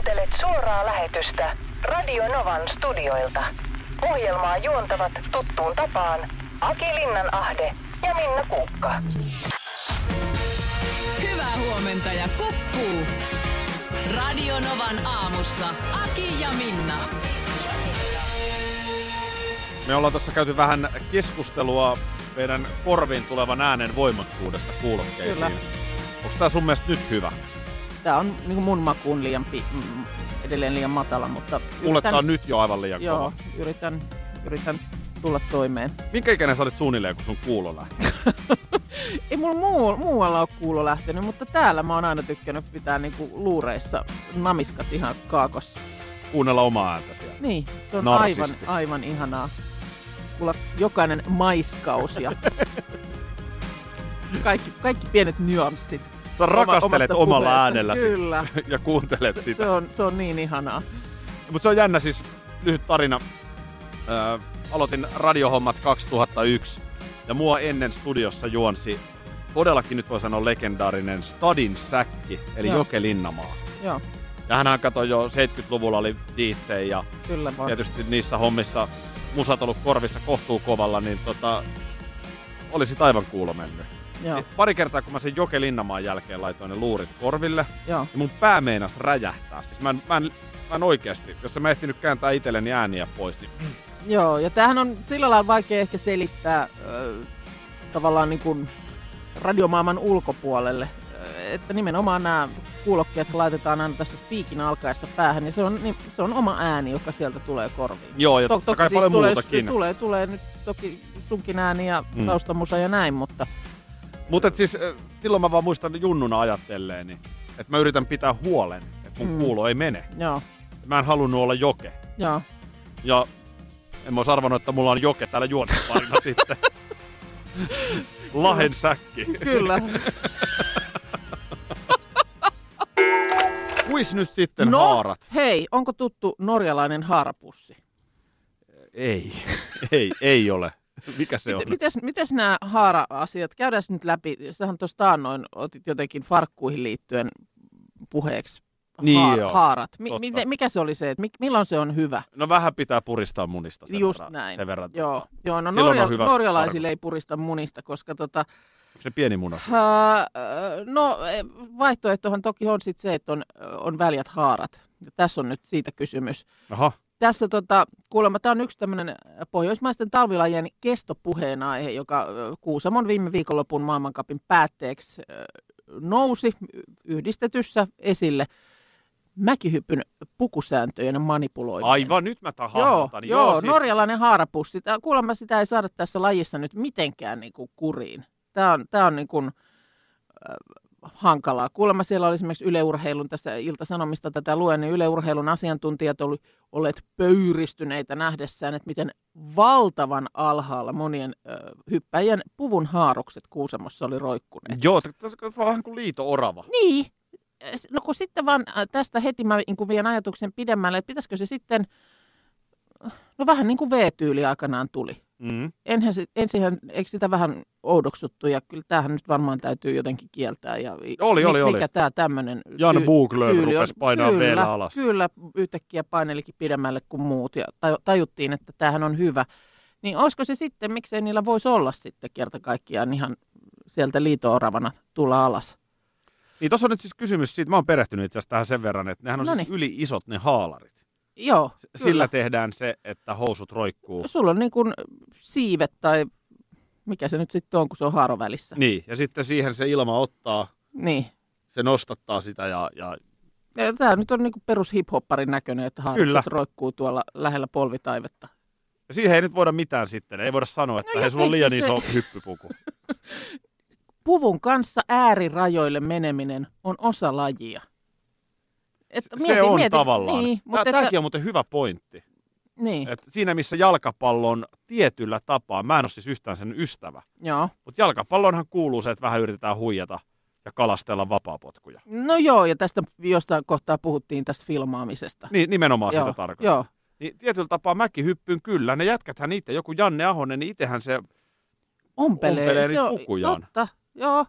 Kuuntelet suoraa lähetystä Radio Novan studioilta. Ohjelmaa juontavat tuttuun tapaan Aki Linnanahde ja Minna Kuukka. Hyvää huomenta ja kukkuu. Radionovan aamussa Aki ja Minna. Me ollaan tuossa käyty vähän keskustelua meidän korviin tulevan äänen voimakkuudesta kuulokkeisiin. Kyllä. Onko tämä sun mielestä nyt hyvä? Tämä on niin mun makuun liian pi- edelleen liian matala, mutta Mulle tää on nyt jo aivan liian joo, kova. yritän, yritän tulla toimeen. Minkä ikäinen sä olit suunnilleen, kun sun kuulo lähti? Ei mulla muu, muualla ole kuulo lähtenyt, mutta täällä mä oon aina tykkännyt pitää niinku luureissa namiskat ihan kaakossa. Kuunnella omaa ääntä siellä. Niin, se on Narsisti. aivan, aivan ihanaa. Kuulla jokainen maiskaus ja kaikki, kaikki pienet nyanssit. Sä rakastelet omasta omalla puheesta. äänelläsi Kyllä. ja kuuntelet Se, sitä. se, on, se on niin ihanaa. Mutta se on jännä siis, lyhyt tarina. Öö, aloitin radiohommat 2001 ja mua ennen studiossa juonsi todellakin nyt voi sanoa legendaarinen Stadin säkki, eli Joo. Joke Linnamaa. Joo, Ja hänhän katsoi jo 70-luvulla oli DJ ja kyllä vaan. tietysti niissä hommissa musat ollut korvissa kohtuu kovalla, niin tota, olisi aivan kuulo mennyt. Joo, Niin Pari kertaa, kun mä sen Joke Linnamaan jälkeen laitoin ne luurit korville, joo. niin mun pää meinas räjähtää. Siis mä en, mä en, mä en oikeasti, jos mä ehtinyt kääntää itselleni ääniä pois, niin Joo, ja tämähän on sillä lailla vaikea ehkä selittää ö, tavallaan niin kuin radiomaailman ulkopuolelle, että nimenomaan nämä kuulokkeet laitetaan aina tässä spiikin alkaessa päähän, ja se on, niin, se on oma ääni, joka sieltä tulee korviin. joo, ja To- totta kai paljon tulee, muutakin. Tulee, tulee nyt toki sunkin ääni ja Mm. mm. taustamusa ja näin, mutta Mutta siis äh, silloin mä vaan muistan junnuna ajatelleeni, että mä yritän pitää huolen, että mun Mm. kuulo ei mene. joo, Mä en halunnut olla Joke. joo. Ja en mä ois arvannut, että mulla on Joke täällä juontoparina sitten. Lahen säkki. Kyllä. Kuis nyt sitten no, haarat? hei, onko tuttu norjalainen haarapussi? Ei, ei, ei ole. Mikä se on? Mites, mites nämä haara-asiat, käydään nyt läpi. Sähän tuossa taannoin otit jotenkin farkkuihin liittyen puheeksi. Niin joo, haarat. Mi- miten, mikä se oli se, että mi- milloin se on hyvä? No vähän pitää puristaa munista sen Just verran. näin. Sen verran Joo, tota, joo no Silloin on norja- hyvät norjalaisille arvot. ei purista munista, koska tota, Onko se pieni munas? ää, no e, vaihtoehtohan toki on sit se, että on, on väljät haarat. Ja tässä on nyt siitä kysymys. Aha, Tässä tota, kuulemma tämä on yksi tämmöinen pohjoismaisten talvilajien kestopuheenaihe, joka ö, Kuusamon viime viikonlopun maailmankapin päätteeksi ö, nousi yhdistetyssä esille mäkihypyn pukusääntöjen manipuloiminen. aivan nyt mä tahan. Joo, Niin joo, siis, norjalainen haarapussi. Tää- Kuulemma sitä ei saada tässä lajissa nyt mitenkään niin kuin kuriin. Tämä on, tämä on niin kuin, äh, hankalaa. Kuulemma siellä oli esimerkiksi yleurheilun, tässä Ilta-Sanomista tätä luen, niin yleurheilun asiantuntijat oli olleet pöyristyneitä nähdessään, että miten valtavan alhaalla monien äh, hyppäjien puvun haarukset Kuusamossa oli roikkuneet. Joo, tässä on vähän kuin liito-orava. Niin. No kun sitten vaan tästä heti mä niin kuin vien ajatuksen pidemmälle, että pitäisikö se sitten, no vähän niin kuin V-tyyli aikanaan tuli. Mm. Enhän se, ensinhän, eikö sitä vähän oudoksuttu ja kyllä tämähän nyt varmaan täytyy jotenkin kieltää. Ja, Oli, oli, oli. Mikä tämä tämmöinen Jan Buglöv rupesi painaa kyllä, vielä alas. Kyllä, yhtäkkiä painelikin pidemmälle kuin muut ja taju- tajuttiin, että tämähän on hyvä. Niin olisiko se sitten, miksei niillä voisi olla sitten kerta kaikkiaan ihan sieltä liito-oravana tulla alas? Niin tuossa on nyt siis kysymys siitä, mä oon perehtynyt itse asiassa tähän sen verran, että nehän on Noniin. siis yli isot ne haalarit. Joo, S- kyllä. Sillä tehdään se, että housut roikkuu. Sulla on niin kuin siivet tai mikä se nyt sitten on, kun se on haaro välissä. Niin, ja sitten siihen se ilma ottaa, Niin. se nostattaa sitä ja, ja Tämä nyt on niin kuin perus hiphopparin näköinen, että haarukset roikkuu tuolla lähellä polvitaivetta. ja siihen ei nyt voida mitään sitten. Ei voida sanoa, että No hei, sulla on liian jotenkin iso se- hyppypuku. Puvun kanssa äärirajoille meneminen on osa lajia. Et se mieti- on mieti- tavallaan. Niin, mutta että, tämäkin on muuten hyvä pointti. niin, Et siinä missä jalkapallo on tietyllä tapaa, mä en ole siis yhtään sen ystävä, joo. mutta jalkapalloonhan kuuluu se, että vähän yritetään huijata ja kalastella vapaapotkuja. No joo, ja tästä jostain kohtaa puhuttiin tästä filmaamisesta. Niin, nimenomaan joo, sitä tarkoittaa. joo, Niin tietyllä tapaa mäkin hyppyn kyllä. Ne jätkäthän itse, joku Janne Ahonen, niin itsehän se ompelee. Ompelee se niitä on pukujaan. Totta, joo.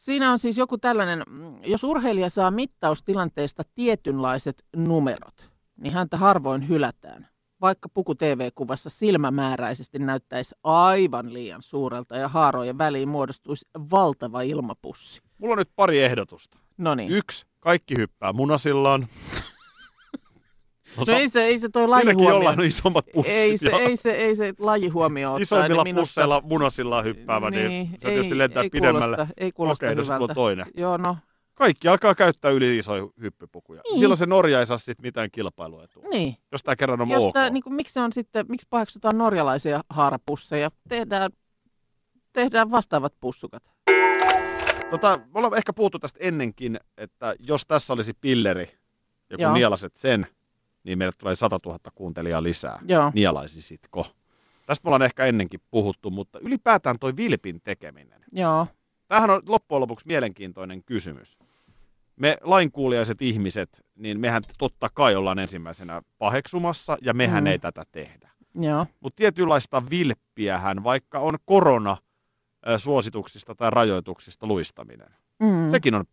Siinä on siis joku tällainen, mm, jos urheilija saa mittaustilanteesta tietynlaiset numerot, niin häntä harvoin hylätään. Vaikka puku TV-kuvassa silmämääräisesti näyttäisi aivan liian suurelta ja haarojen väliin muodostuisi valtava ilmapussi. Mulla on nyt pari ehdotusta. No niin. Yksi, kaikki hyppää munasillaan. No, No ei se, ei se toi laji huomio. jollain on isommat pussit. Ei se, ja ei se, ei se laji huomio ottaa, Isommilla niin minusta- pusseilla munasillaan hyppäävä, niin, se tietysti lentää ei pidemmälle. Kuulosta, ei kuulosta Okei, hyvältä. on toinen. Joo, no Kaikki alkaa käyttää yli isoja hyppypukuja. Niin. Silloin se Norja ei saa sit mitään kilpailuetua. niin. Jos tää kerran on Jos ok. tää, niin kuin, miksi on sitten, miksi paheksutaan norjalaisia haarapusseja? Tehdään, tehdään vastaavat pussukat. Tota, me ollaan ehkä puhuttu tästä ennenkin, että jos tässä olisi pilleri, ja kun Joo. nielaset sen, niin meille tulee 100 000 kuuntelijaa lisää. Joo. Nielaisisitko? Tästä me ollaan ehkä ennenkin puhuttu, mutta ylipäätään toi vilpin tekeminen. Joo, Tämähän on loppujen lopuksi mielenkiintoinen kysymys. Me lainkuuliaiset ihmiset, niin mehän totta kai ollaan ensimmäisenä paheksumassa, ja mehän Mm. ei tätä tehdä. joo, Mutta tietynlaista vilppiähän, vaikka on korona suosituksista tai rajoituksista luistaminen. mm. Sekin on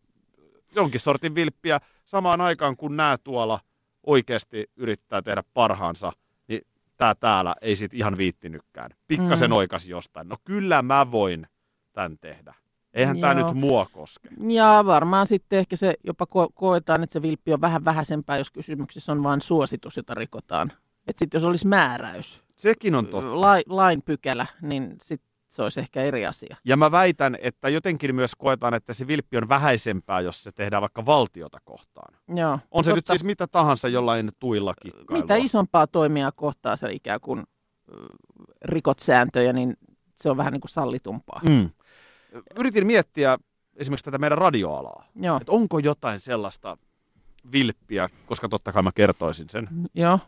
jonkin sortin vilppiä samaan aikaan, kun nämä tuolla oikeasti yrittää tehdä parhaansa, niin tämä täällä ei sit ihan viittinytkään. Pikkasen Mm. oikas jostain. No kyllä mä voin tämän tehdä. Eihän tämä nyt mua koske. Ja varmaan sitten ehkä se jopa ko- koetaan, että se vilppi on vähän vähäisempää, jos kysymyksessä on vain suositus, jota rikotaan. Että sitten jos olisi määräys, Sekin on totta. lai, lain pykälä, niin sitten se olisi ehkä eri asia. Ja mä väitän, että jotenkin myös koetaan, että se vilppi on vähäisempää, jos se tehdään vaikka valtiota kohtaan. Joo, On se nyt totta. siis mitä tahansa jollain tuilla kikkailua. Mitä isompaa toimijaa kohtaa se ikään kuin rikot sääntöjä, niin se on vähän niin kuin sallitumpaa. Mm. Yritin miettiä esimerkiksi tätä meidän radioalaa. Joo, Että onko jotain sellaista vilppiä, koska totta kai mä kertoisin sen. joo.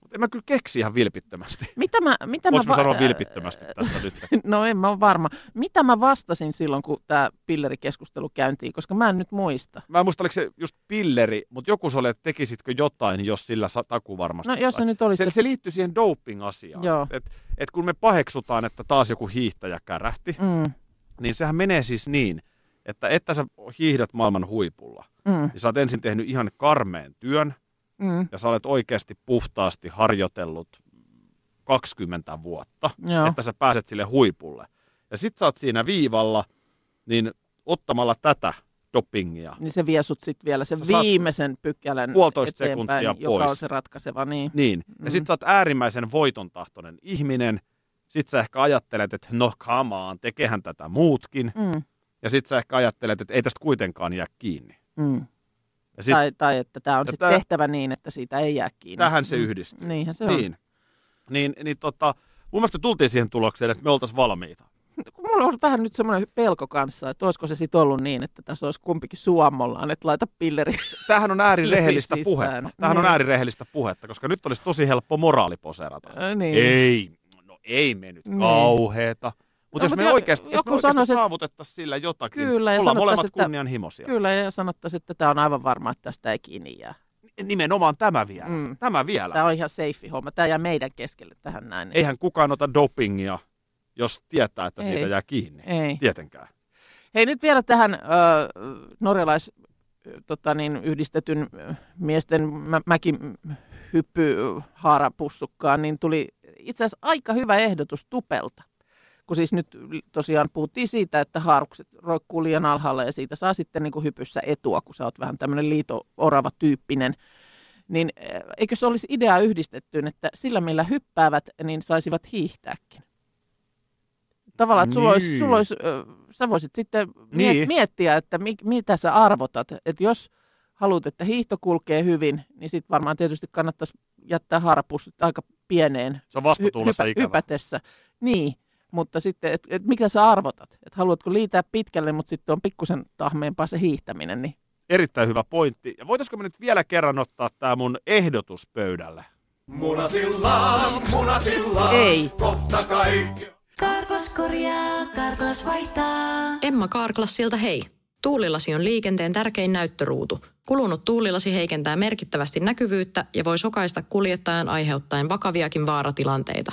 Mutta en mä kyllä keksi ihan vilpittömästi. Mitä mä, mitä Voinko mä va- sanoa vilpittömästi tässä nyt? No en mä ole varma. Mitä mä vastasin silloin, kun tämä pillerikeskustelu käyntiin, koska mä en nyt muista. Mä en muista, oliko se just pilleri, mutta joku se oli, että tekisitkö jotain, jos sillä taku varmasti. No jos se nyt olisi se, se liittyy siihen doping-asiaan. Joo. Et, et kun me paheksutaan, että taas joku hiihtäjä kärähti, Mm, niin sehän menee siis niin, että että sä hiihdät maailman huipulla, mm, niin sä oot ensin tehnyt ihan karmeen työn, mm, ja sä olet oikeasti puhtaasti harjoitellut 20 vuotta, Joo. että sä pääset sille huipulle. Ja sit sä oot siinä viivalla, niin ottamalla tätä dopingia, niin se vie sut sitten vielä sen Sä viimeisen pykälän puolitoista eteenpäin, sekuntia joka pois. on se ratkaiseva. Niin. niin, ja Mm. sit sä oot äärimmäisen voitontahtoinen ihminen, sit sä ehkä ajattelet, että no on, tekehän tätä muutkin, Mm, ja sit sä ehkä ajattelet, että ei tästä kuitenkaan jää kiinni. mm. Ja sit Tai, tai että tämä on sitten tehtävä niin, että siitä ei jää kiinni. tähän se Mm. yhdistyy. Niinhän se on. Niin. Niin, niin tota, mun mielestä tultiin siihen tulokseen, että me oltaisiin valmiita. Mulla on vähän nyt semmoinen pelko kanssa, että olisiko se sitten ollut niin, että tässä olisi kumpikin suomollaan, että laita pilleri. Tämähän on äärirehellistä puhetta. Tämähän on Niin. äärirehellistä puhetta, koska nyt olisi tosi helppo moraaliposeerata. Ö, niin. Ei, no ei me nyt Niin. kauheeta. Mutta No, jos mutta me jo- oikeasti, jos joku me oikeasti saavutettaisiin sillä jotakin, Kyllä, ja ollaan molemmat että- kunnianhimoisia. Kyllä, ja sanottaisiin, että tämä on aivan varma, että tästä ei kiinni jää. Nimenomaan tämä vielä. Mm. Tämä vielä. Tämä on ihan safe homma. Tämä jää meidän keskelle tähän näin. Eihän kukaan ota dopingia, jos tietää, että siitä Ei. jää kiinni. Ei. Tietenkään. Hei nyt vielä tähän ö, norjalais tota niin, yhdistetyn miesten mä, mäkin hyppy haarapussukkaan, niin tuli itse asiassa aika hyvä ehdotus Tupelta. Kun siis nyt tosiaan puhuttiin siitä, että haarukset roikkuu liian alhaalla ja siitä saa sitten niin kuin hypyssä etua, kun sä oot vähän tämmöinen liito-orava tyyppinen. Niin eh, eikö se olisi idea yhdistettyyn, että sillä millä hyppäävät, niin saisivat hiihtääkin? Tavallaan, että sulla olisi, Niin. sulla olisi, sä voisit sitten Niin. miettiä, että mi- mitä sä arvotat. Että jos haluat, että hiihto kulkee hyvin, niin sitten varmaan tietysti kannattaisi jättää haarapussit aika pieneen Se on vastutuulessa hypä- ikävä. hypätessä. Niin, mutta sitten, että et mikä sä arvotat? Että haluatko liitää pitkälle, mutta sitten on pikkusen tahmeempaa se hiihtäminen, niin Erittäin hyvä pointti. Ja voitaisiko me nyt vielä kerran ottaa tämä mun ehdotus pöydälle? Munasillaan, munasillaan, Ei. totta kaikki. Karklas korjaa, Karklas vaihtaa. Emma Karklassilta hei. Tuulilasi on liikenteen tärkein näyttöruutu. Kulunut tuulilasi heikentää merkittävästi näkyvyyttä ja voi sokaista kuljettajan aiheuttaen vakaviakin vaaratilanteita.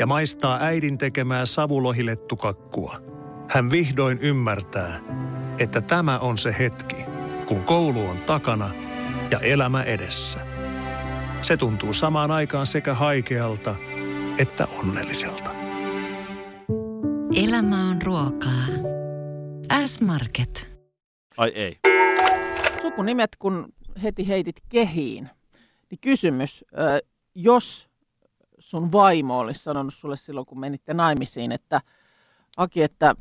ja maistaa äidin tekemää savulohilettukakkua, hän vihdoin ymmärtää, että tämä on se hetki, kun koulu on takana ja elämä edessä. Se tuntuu samaan aikaan sekä haikealta että onnelliselta. Elämä on ruokaa. S-Market. Ai ei. Sukunimet, kun heti heitit kehiin, niin kysymys, jos sun vaimo olisi sanonut sulle silloin, kun menitte naimisiin, että Aki, että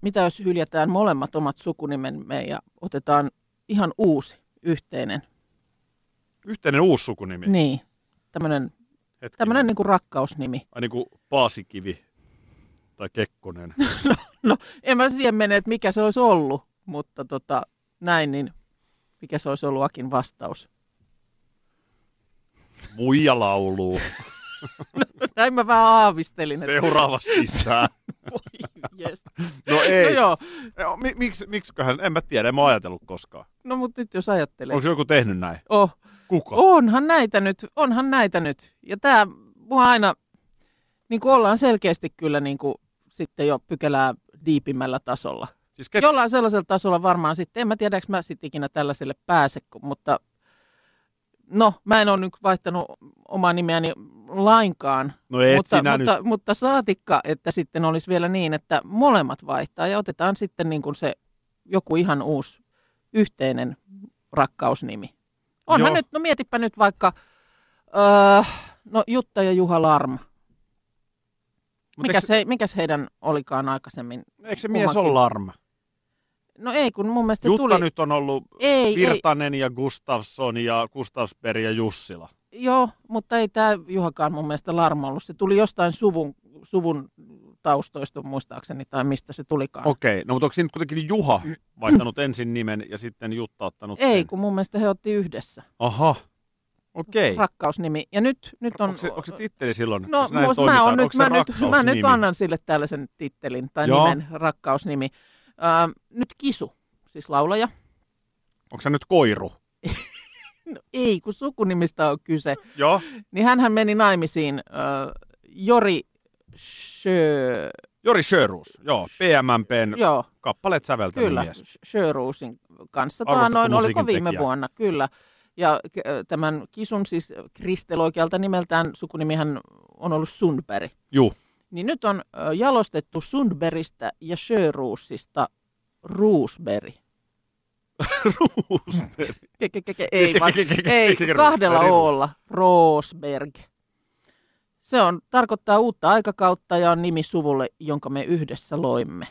mitä jos hyljätään molemmat omat sukunimemme ja otetaan ihan uusi yhteinen, Yhteinen uusi sukunimi. niin, tämmöinen, Hetkinen. tämmöinen niin kuin rakkausnimi. Ai niin kuin Paasikivi tai Kekkonen. No, en mä siihen mene, että mikä se olisi ollut, mutta tota, näin, niin mikä se olisi ollut Akin vastaus? Muija lauluu. Näin mä vähän aavistelin, että Seuraava sisään. yes. No ei. No joo, No, mi- miksi, miksiköhän, en mä tiedä, en mä ajatellut koskaan. no mutta nyt jos ajattelee. Onko joku tehnyt näin? Oh, Kuka? onhan näitä nyt, onhan näitä nyt. Ja tämä mua aina, niin kuin ollaan selkeästi kyllä niin kuin sitten jo pykälää diipimmällä tasolla. Siis ket... Jollain sellaisella tasolla varmaan sitten, en mä tiedä, mä sitten ikinä tällaiselle pääse, kun- mutta no, mä en ole nyt vaihtanut omaa nimeäni lainkaan, No et mutta, sinä mutta, nyt. mutta saatikka, että sitten olisi vielä niin, että molemmat vaihtaa ja otetaan sitten niin kuin se joku ihan uusi yhteinen rakkausnimi. Onhan Joo. nyt, no mietipä nyt vaikka, öö, no Jutta ja Juha Larma. Mut Mikäs, he, mikäs heidän olikaan aikaisemmin? Eikö se mies ole Larma? No ei, kun mun mielestä Jutta tuli... nyt on ollut ei, ei, Virtanen ja Gustafsson ja Gustafsberg ja Jussila. joo, mutta ei tämä Juhakaan mun mielestä Larma ollut. Se tuli jostain suvun, suvun taustoista muistaakseni, tai mistä se tulikaan. Okei, no mutta onko siinä kuitenkin Juha vaihtanut ensin nimen ja sitten Jutta ottanut Ei, sen? kun mun mielestä he otti yhdessä. Aha, okei. Rakkausnimi. Ja nyt, nyt on... Onko se, onko se titteli silloin, No, jos näin mä, on nyt, mä, nyt, mä nyt annan sille tällaisen tittelin tai Joo. nimen, rakkausnimi. Ö, nyt Kisu, siis laulaja. Onko se nyt Koiru? No, ei, kun sukunimistä on kyse. Joo. Niin hänhän meni naimisiin ö, Jori Sjö... Jori Sjöruus, joo, PMMPn Joo, kappaleet säveltänyt kyllä, mies. Sjöruusin kanssa. Taa, noin, oliko viime tekijä. vuonna, kyllä. Ja tämän Kisun siis Kristel oikealta nimeltään sukunimihän on ollut Sundberg. Juu. Niin nyt on jalostettu Sundbergistä ja Sjöruusista ke, ke, ei, vaan, ei kahdella oolla. Roosberg. Se on, tarkoittaa uutta aikakautta ja on nimi suvulle, jonka me yhdessä loimme.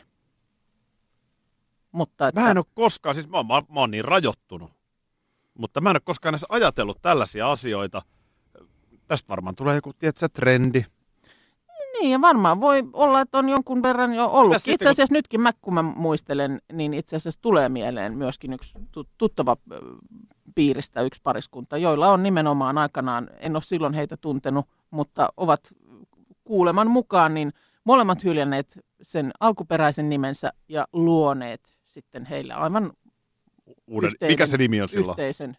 Mutta että, Mä en ole koskaan, siis mä, oon- mä, mä oon niin rajoittunut, mutta mä en ole koskaan edes ajatellut tällaisia asioita. Tästä varmaan tulee joku, tiedätkö, trendi. Niin, ja varmaan voi olla, että on jonkun verran jo ollut. Itse asiassa nytkin mä, kun mä muistelen, niin itse asiassa tulee mieleen myöskin yksi tu- tuttava piiristä yksi pariskunta, joilla on nimenomaan aikanaan, en ole silloin heitä tuntenut, mutta ovat kuuleman mukaan, niin molemmat hyljänneet sen alkuperäisen nimensä ja luoneet sitten heille aivan Uuden, Yhteinen- mikä se nimi on silloin? yhteisen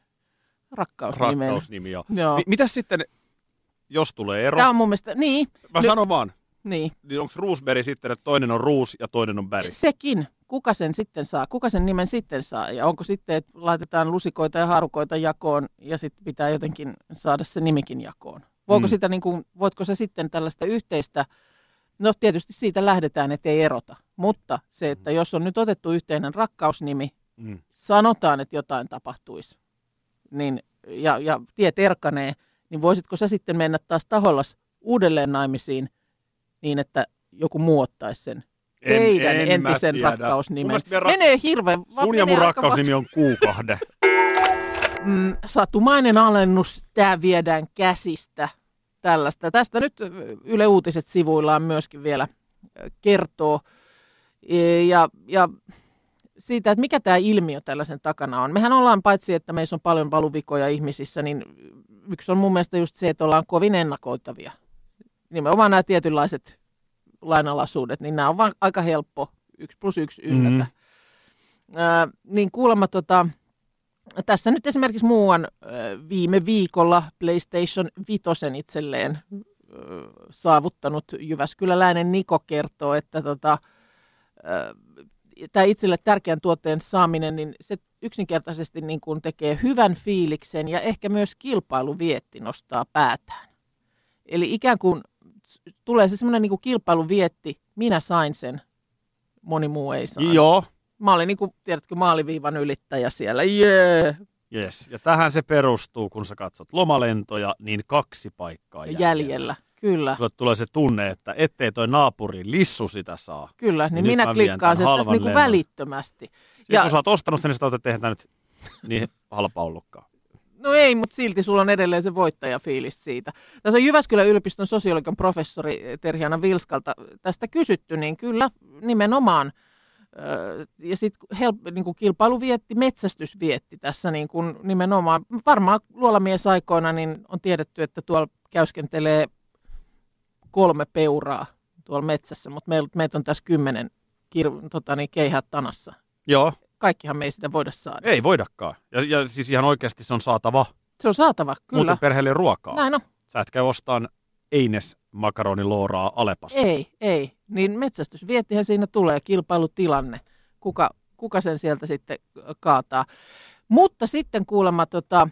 rakkausnimen. Rakkausnimi, joo. Joo. Mi- mitäs sitten, jos tulee ero? Tämä on mun mielestä, niin, Mä Nyt- sanon vaan, niin. niin onko Roosberg sitten, että toinen on Ruus ja toinen on Berg? Sekin, kuka sen sitten saa, kuka sen nimen sitten saa ja onko sitten, että laitetaan lusikoita ja harukoita jakoon ja sitten pitää jotenkin saada se nimikin jakoon. Voiko Mm. sitä, niin kuin, voitko sä sitten tällaista yhteistä, no tietysti siitä lähdetään, ettei erota, mutta se, että jos on nyt otettu yhteinen rakkausnimi, Mm. sanotaan, että jotain tapahtuisi, niin, ja, ja tie terkanee, niin voisitko sä sitten mennä taas tahollas uudelleen naimisiin niin, että joku muu ottaisi sen En- teidän en entisen tiedä. Rakkausnimen. rak- Menee hirveän... Sun ja mun rakkausnimi on Kuukahde. mm, satumainen alennus, tämä viedään käsistä. Tällaista. Tästä nyt Yle Uutiset sivuillaan myöskin vielä kertoo. E, Ja, ja siitä, että mikä tämä ilmiö tällaisen takana on. Mehän ollaan paitsi, että meissä on paljon valuvikoja ihmisissä, niin yksi on mun mielestä just se, että ollaan kovin ennakoitavia. Nimenomaan nämä tietynlaiset lainalaisuudet, niin nämä on vaan aika helppo yksi plus yksi yllätä. Mm. Mm. Äh, niin kuulemma tota, tässä nyt esimerkiksi muuan viime viikolla PlayStation 5 itselleen saavuttanut Jyväskyläläinen Niko kertoo, että tota, äh, tämä itselle tärkeän tuotteen saaminen, niin se yksinkertaisesti niin kuin tekee hyvän fiiliksen ja ehkä myös kilpailuvietti nostaa päätään. Eli ikään kuin tulee se semmoinen niin kilpailuvietti, minä sain sen, moni muu ei saa. Joo, Mä olin niin kuin, tiedätkö, maaliviivan ylittäjä siellä, jee, yes. Ja tähän se perustuu, kun sä katsot lomalentoja, niin kaksi paikkaa ja jäljellä. jäljellä. Kyllä, Sulle tulee se tunne, että ettei toi naapuri lissu sitä saa. kyllä. Niin Niin minä vien klikkaan sen tästä halvan niin kuin lennon. välittömästi. Ja Ja- kun sä oot ostanut sen, niin sä oot, että eihän tää nyt niin halpa ollutkaan. No ei, mutta silti sulla on edelleen se voittajafiilis siitä. Tässä on Jyväskylän yliopiston sosiologian professori Terhiana Vilskalta tästä kysytty, niin kyllä nimenomaan. Ja sitten niin kilpailu vietti, metsästys vietti tässä niin kuin nimenomaan. Varmaan luolamies aikoina niin on tiedetty, että tuolla käyskentelee kolme peuraa tuolla metsässä, mutta meillä, meitä on tässä kymmenen kir- tota niin, keihät tanassa. Joo, Kaikkihan me ei sitä voida saada. ei voidakaan. Ja, ja siis ihan oikeasti se on saatava. Se on saatava, kyllä. Muuten perheelle ruokaa. Näin on. Sä et käy ostaan Eines makaronilooraa Alepasta. Ei, ei. Niin metsästysviettihän siinä tulee, kilpailutilanne. Kuka, kuka sen sieltä sitten kaataa. Mutta sitten kuulemma tota,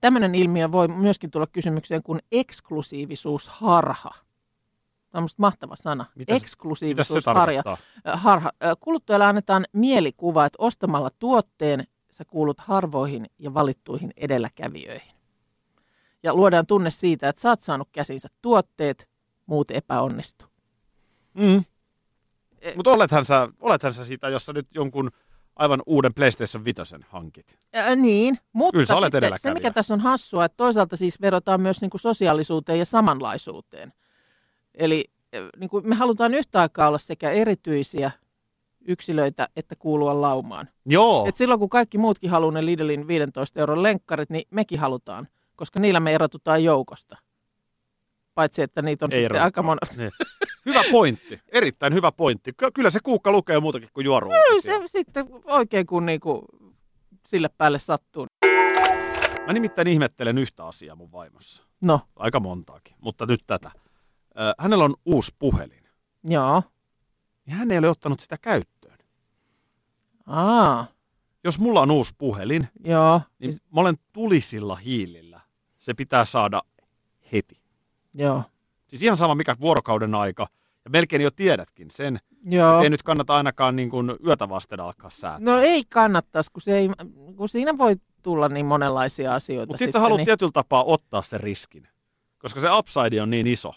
tämmöinen ilmiö voi myöskin tulla kysymykseen kuin eksklusiivisuusharha. Tämä on mahtava sana. Mitäs- Mitä se Eksklusiivisuusharja. tarkoittaa? Harha. Kuluttajalle annetaan mielikuva, että ostamalla tuotteen sä kuulut harvoihin ja valittuihin edelläkävijöihin. Ja luodaan tunne siitä, että sä oot saanut käsinsä tuotteet, muut epäonnistu. Mm. E- Mutta olethan sä, olethan sä siitä, jos sä nyt jonkun aivan uuden PlayStation 5 hankit. Ää, niin, mutta Kyllä sä olet sitten se, mikä tässä on hassua, että toisaalta siis vedotaan myös niin kuin sosiaalisuuteen ja samanlaisuuteen. Eli niin kuin me halutaan yhtä aikaa olla sekä erityisiä yksilöitä että kuulua laumaan. Joo, Et silloin kun kaikki muutkin haluaa ne Lidlin 15 euron lenkkarit, niin mekin halutaan, koska niillä me erotutaan joukosta. Paitsi, että niitä on ei sitten aika monen. Hyvä pointti, erittäin hyvä pointti. Ky- Kyllä se kuukka lukee muutakin kuin juoruuutisia. Se sitten oikein kun niinku sille päälle sattuu. Mä nimittäin ihmettelen yhtä asiaa mun vaimossa. No, Aika montaakin, mutta nyt tätä. Hänellä on uusi puhelin. joo. Ja hän ei ole ottanut sitä käyttöön. Aa, Jos mulla on uusi puhelin, joo. niin mä olen tulisilla hiilillä. Se pitää saada heti. Joo. Siis ihan sama mikä vuorokauden aika. Ja melkein jo tiedätkin sen. Joo. Ei nyt kannata ainakaan niin kuin yötä vasten alkaa säätää. No ei kannattaisi, kun, se ei, kun siinä voi tulla niin monenlaisia asioita. Mutta sitten sä haluat niin... tietyllä tapaa ottaa sen riskin. Koska se upside on niin iso,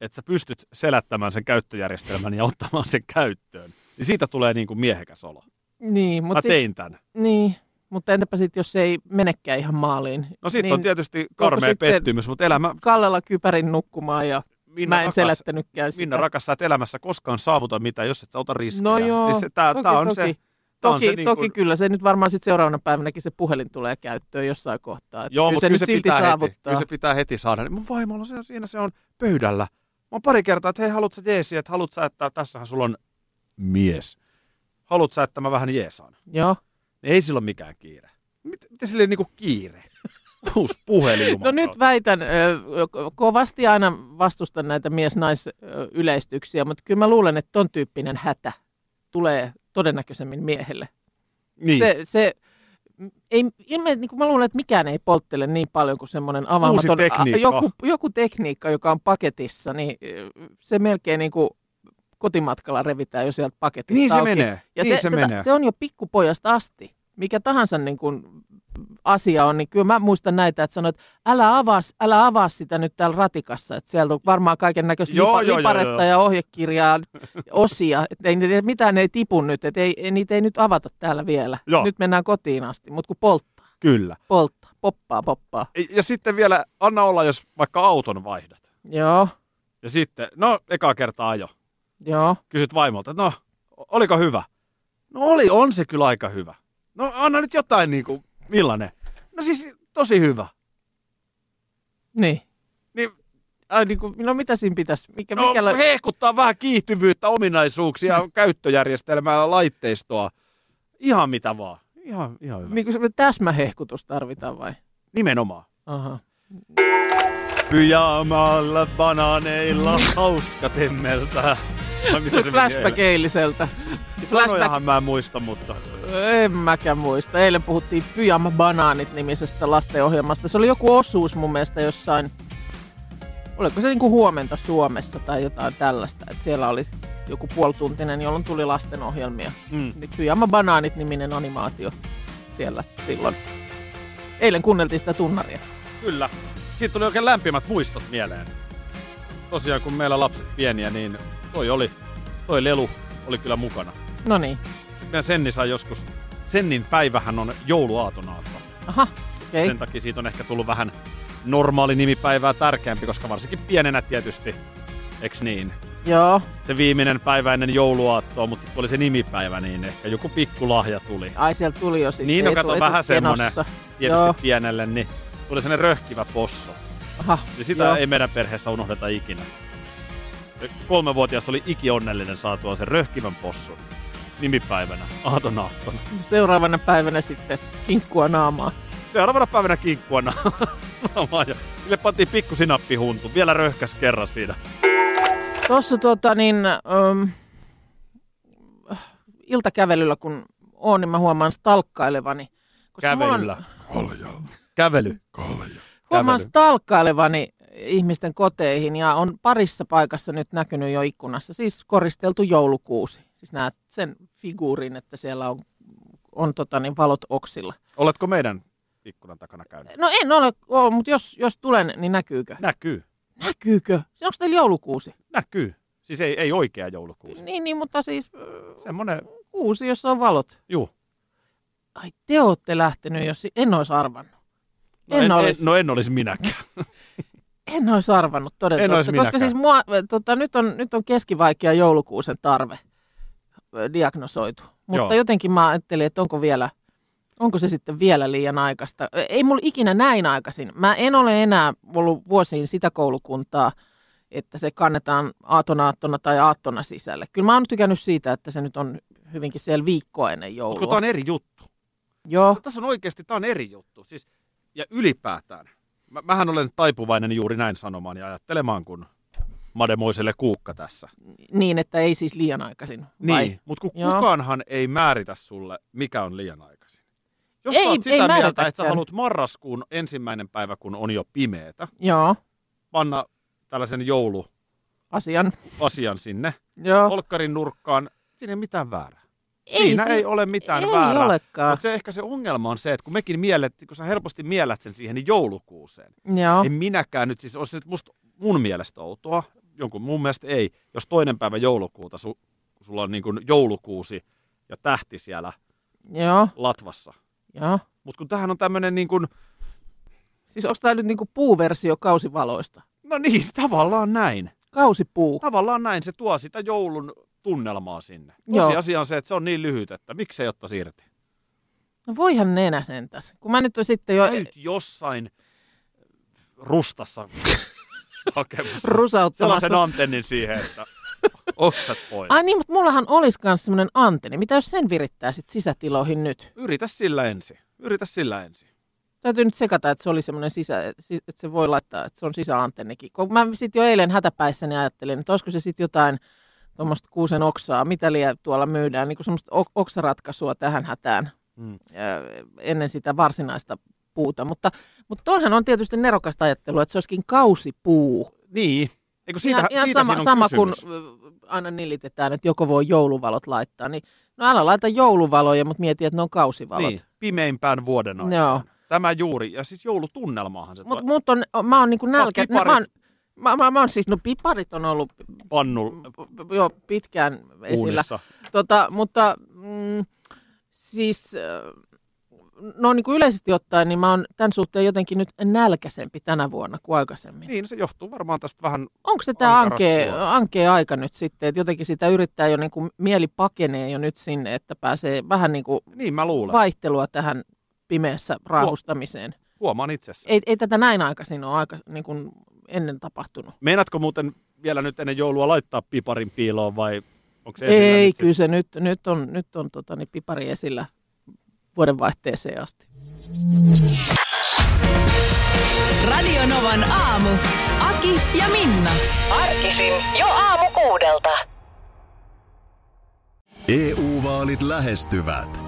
että sä pystyt selättämään sen käyttöjärjestelmän ja ottamaan sen käyttöön. Niin siitä tulee niin kuin miehekäs olo. Niin, Mä mutta sit, tein tämän. niin, mutta entäpä sitten, jos se ei menekään ihan maaliin? No sitten niin on tietysti karmea pettymys, mutta elämä, Kallella kypärin nukkumaan ja Minna, mä en rakas, selättänytkään sitä. Minna rakas, sä et elämässä koskaan saavuta mitään, jos et sä ota riskejä. No joo, niin se, tää, toki, tää on toki. se, Toki, se niin toki kuin, kyllä, se nyt varmaan sitten seuraavana päivänäkin se puhelin tulee käyttöön jossain kohtaa. Että Joo, kyllä mutta se kyllä se, pitää heti, saavuttaa. kyllä se pitää heti saada. Niin Mun vaimolla se siinä se on pöydällä. Mä oon pari kertaa, että hei, haluat sä jeesi, että haluat sä, että tässähän sulla on mies. Haluat sä, että mä vähän jeesaan? Joo. Niin ei silloin mikään kiire. Miten, miten silleen niinku kiire? Uusi puhelin, No nyt väitän, kovasti aina vastustan näitä mies-nais-yleistyksiä, mutta kyllä mä luulen, että ton tyyppinen hätä tulee todennäköisemmin miehelle. Niin. Se, se, ei, ilme, niin kuin mä luulen, että mikään ei polttele niin paljon kuin semmoinen avaamaton, tekniikka. joku, joku tekniikka, joka on paketissa, niin se melkein niin kuin kotimatkalla revitään jo sieltä paketista Niin se auki. menee, Ja niin se, se se, menee. se on jo pikkupojasta asti. Mikä tahansa niin kuin asia on, niin kyllä mä muistan näitä, että sanoit, että älä avaa, älä avaa sitä nyt täällä ratikassa, että sieltä on varmaan kaiken näköistä lipa, joo, joo, liparetta joo. ja ohjekirjaa, osia, että ei, mitään ei tipu nyt, että ei, ei, niitä ei nyt avata täällä vielä. Joo. Nyt mennään kotiin asti, mutta kun polttaa, Kyllä. polttaa, poppaa, poppaa. Ja sitten vielä anna olla, jos vaikka auton vaihdat. Joo, Ja sitten, no, eka kertaa ajo. Joo. Kysyt vaimolta, että no, oliko hyvä? No oli, on se kyllä aika hyvä. No anna nyt jotain niin kuin, millainen? No siis tosi hyvä. Niin. Niin, Ai, niin kuin, no mitä siinä pitäisi? Mikä, no mikä la- hehkuttaa vähän kiihtyvyyttä, ominaisuuksia, käyttöjärjestelmää ja laitteistoa. Ihan mitä vaan. Ihan, ihan hyvä. niin kuin semmoinen täsmähehkutus tarvitaan vai? Nimenomaan. Aha. Pyjamalla banaaneilla hauska temmeltää. Flashback eiliseltä. Sanojahan mä en muista, mutta En mäkään muista. Eilen puhuttiin Pyjama Banaanit nimisestä lastenohjelmasta. Se oli joku osuus mun mielestä jossain, oliko se niinku huomenta Suomessa tai jotain tällaista. Että siellä oli joku puolituntinen, jolloin tuli lastenohjelmia. mm. Niin Pyjama Banaanit niminen animaatio siellä silloin. Eilen kuunneltiin sitä tunnaria. kyllä. Siitä tuli oikein lämpimät muistot mieleen. Tosiaan kun meillä lapset pieniä, niin toi oli, toi lelu oli kyllä mukana. No niin. Meidän Senni sai joskus, Sennin päivähän on jouluaatonaatto. Aha, okei. Sen takia siitä on ehkä tullut vähän normaali nimipäivää tärkeämpi, koska varsinkin pienenä tietysti, eks niin? Joo. Se viimeinen päivä ennen jouluaattoa, mutta sitten oli se nimipäivä, niin ehkä joku pikkulahja tuli. Ai sieltä tuli jo sitten Niin, no kato, vähän semmonen. etukenossa. Tietysti Joo. pienelle, niin tuli sellainen röhkivä posso. Aha, Ja sitä joo. ei meidän perheessä unohdeta ikinä. Se kolmevuotias oli ikionnellinen saatua sen röhkivän possun nimipäivänä, aatonaattona. Seuraavana päivänä sitten kinkkua naamaa. Seuraavana päivänä kinkkua na- naamaan ja sille pantiin pikku sinappihuntu. Vielä röhkäs kerran siinä. Tuossa tota niin, um, iltakävelyllä kun oon, niin mä huomaan stalkkailevani. Koska mulla on- Kävelyllä. Kävely. Huomaan Kävely. stalkkailevani ihmisten koteihin ja on parissa paikassa nyt näkynyt jo ikkunassa. Siis koristeltu joulukuusi. Siis näet sen figuurin, että siellä on, on tota niin, valot oksilla. Oletko meidän ikkunan takana käynyt? No en ole, ole mutta jos, jos tulen, niin näkyykö? Näkyy. Näkyykö? Onko teillä joulukuusi? Näkyy. Siis ei, ei oikea joulukuusi. Niin, niin mutta siis Semmonen, kuusi, jossa on valot. juu. Ai te olette lähtenyt, jos en olisi arvannut. No En en, en, olisi. no en olisi minäkään. En olisi arvannut todella. En olisi koska siis mua, tota, nyt, on, nyt on keskivaikea joulukuusen tarve diagnosoitu. Mutta Joo. jotenkin mä ajattelin, että onko vielä, onko se sitten vielä liian aikaista. Ei mulla ikinä näin aikaisin. Mä en ole enää ollut vuosiin sitä koulukuntaa, että se kannetaan aatonaattona tai aattona sisälle. Kyllä mä oon tykännyt siitä, että se nyt on hyvinkin siellä viikkoa ennen Mutta joulua. kun tää on eri juttu. Joo, Tässä on oikeasti, tää on eri juttu. Siis, ja ylipäätään. Mä, mähän olen taipuvainen juuri näin sanomaan ja ajattelemaan kuin mademoiselle kuukka tässä. niin että ei siis liian aikaisin. vai? Niin, mutta kun Joo. kukaanhan ei määritä sulle, mikä on liian aikaisin. Jos Ei- sä oot ei sitä mieltä, että sä haluat marraskuun ensimmäinen päivä, kun on jo pimeetä, Joo, panna tällaisen jouluasian asian. sinne, Joo. olkkarin nurkkaan, siinä ei mitään väärää. Ei Siinä si- ei ole mitään ei väärää. olekaan. Mutta se ehkä se ongelma on se, että kun mekin miellet, kun sä helposti miellät sen siihen niin joulukuuseen. Joo. En minäkään nyt, siis on se nyt musta, mun mielestä outoa, jonkun mun mielestä ei, jos toinen päivä joulukuuta su, sulla on niin kuin joulukuusi ja tähti siellä Joo, latvassa. joo. Mutta kun tähän on tämmöinen niin kuin, Siis onko tämä nyt niinku puuversio kausivaloista? no niin, tavallaan näin. Kausipuu. Tavallaan näin, se tuo sitä joulun tunnelmaa sinne. Tosiasia on se, että se on niin lyhyt, että miksei ottaisi irti. No voihan nenä sentäs. Kun mä nyt on sitten jo Käyt jossain rustassa hakemassa rusauttamassa. sellaisen antennin siihen, että oksat pois. Ai niin, mutta mullahan olisi myös semmoinen antenni. Mitä jos sen virittää sit sisätiloihin nyt? Yritä sillä ensin. Yritä sillä ensin. Täytyy nyt sekata, että se oli semmoinen sisä, että se voi laittaa, että se on sisäantennikin. Kun mä sitten jo eilen hätäpäissäni ajattelin, että olisiko se sitten jotain tuommoista kuusen oksaa, mitä liian tuolla myydään, niin kuin semmoista ok- oksaratkaisua tähän hätään. mm. ennen sitä varsinaista puuta. Mutta, mutta toihan on tietysti nerokasta ajattelua, että se olisikin kausipuu. Niin. Eikö siitä, ihan, ihan siitä sama, sama kuin kysymys. aina nilitetään, että joko voi jouluvalot laittaa. Niin, no älä laita jouluvaloja, mutta mieti, että ne on kausivalot. Niin, pimeimpään vuoden aikaan. Joo. Tämä juuri, ja siis joulutunnelmaahan se Mutta tulee. mut on, mä oon niinku nälkä. Mä, oon- mä, mä, mä oon siis, no piparit on ollut Pannu jo pitkään esillä. uunissa. Tota, mutta mm, siis äh, no niin kuin yleisesti ottaen, niin mä oon tämän suhteen jotenkin nyt nälkäisempi tänä vuonna kuin aikaisemmin. Niin, se johtuu varmaan tästä vähän Onko se tämä ankea, ankea aika nyt sitten, että jotenkin sitä yrittää jo niin kuin, mieli pakenee jo nyt sinne, että pääsee vähän niin kuin Niin mä luulen. vaihtelua tähän pimeässä raahustamiseen. Huomaan itsessä. Ei, ei tätä näin aikaisin ole aika, niin kuin ennen tapahtunut. Meinaatko muuten vielä nyt ennen joulua laittaa piparin piiloon vai onko se Ei, nyt kyllä se nyt, nyt on, nyt on tota, niin pipari esillä vuodenvaihteeseen asti. Radio Novan aamu. Aki ja Minna. Arkisin jo aamu kuudelta. EU-vaalit lähestyvät.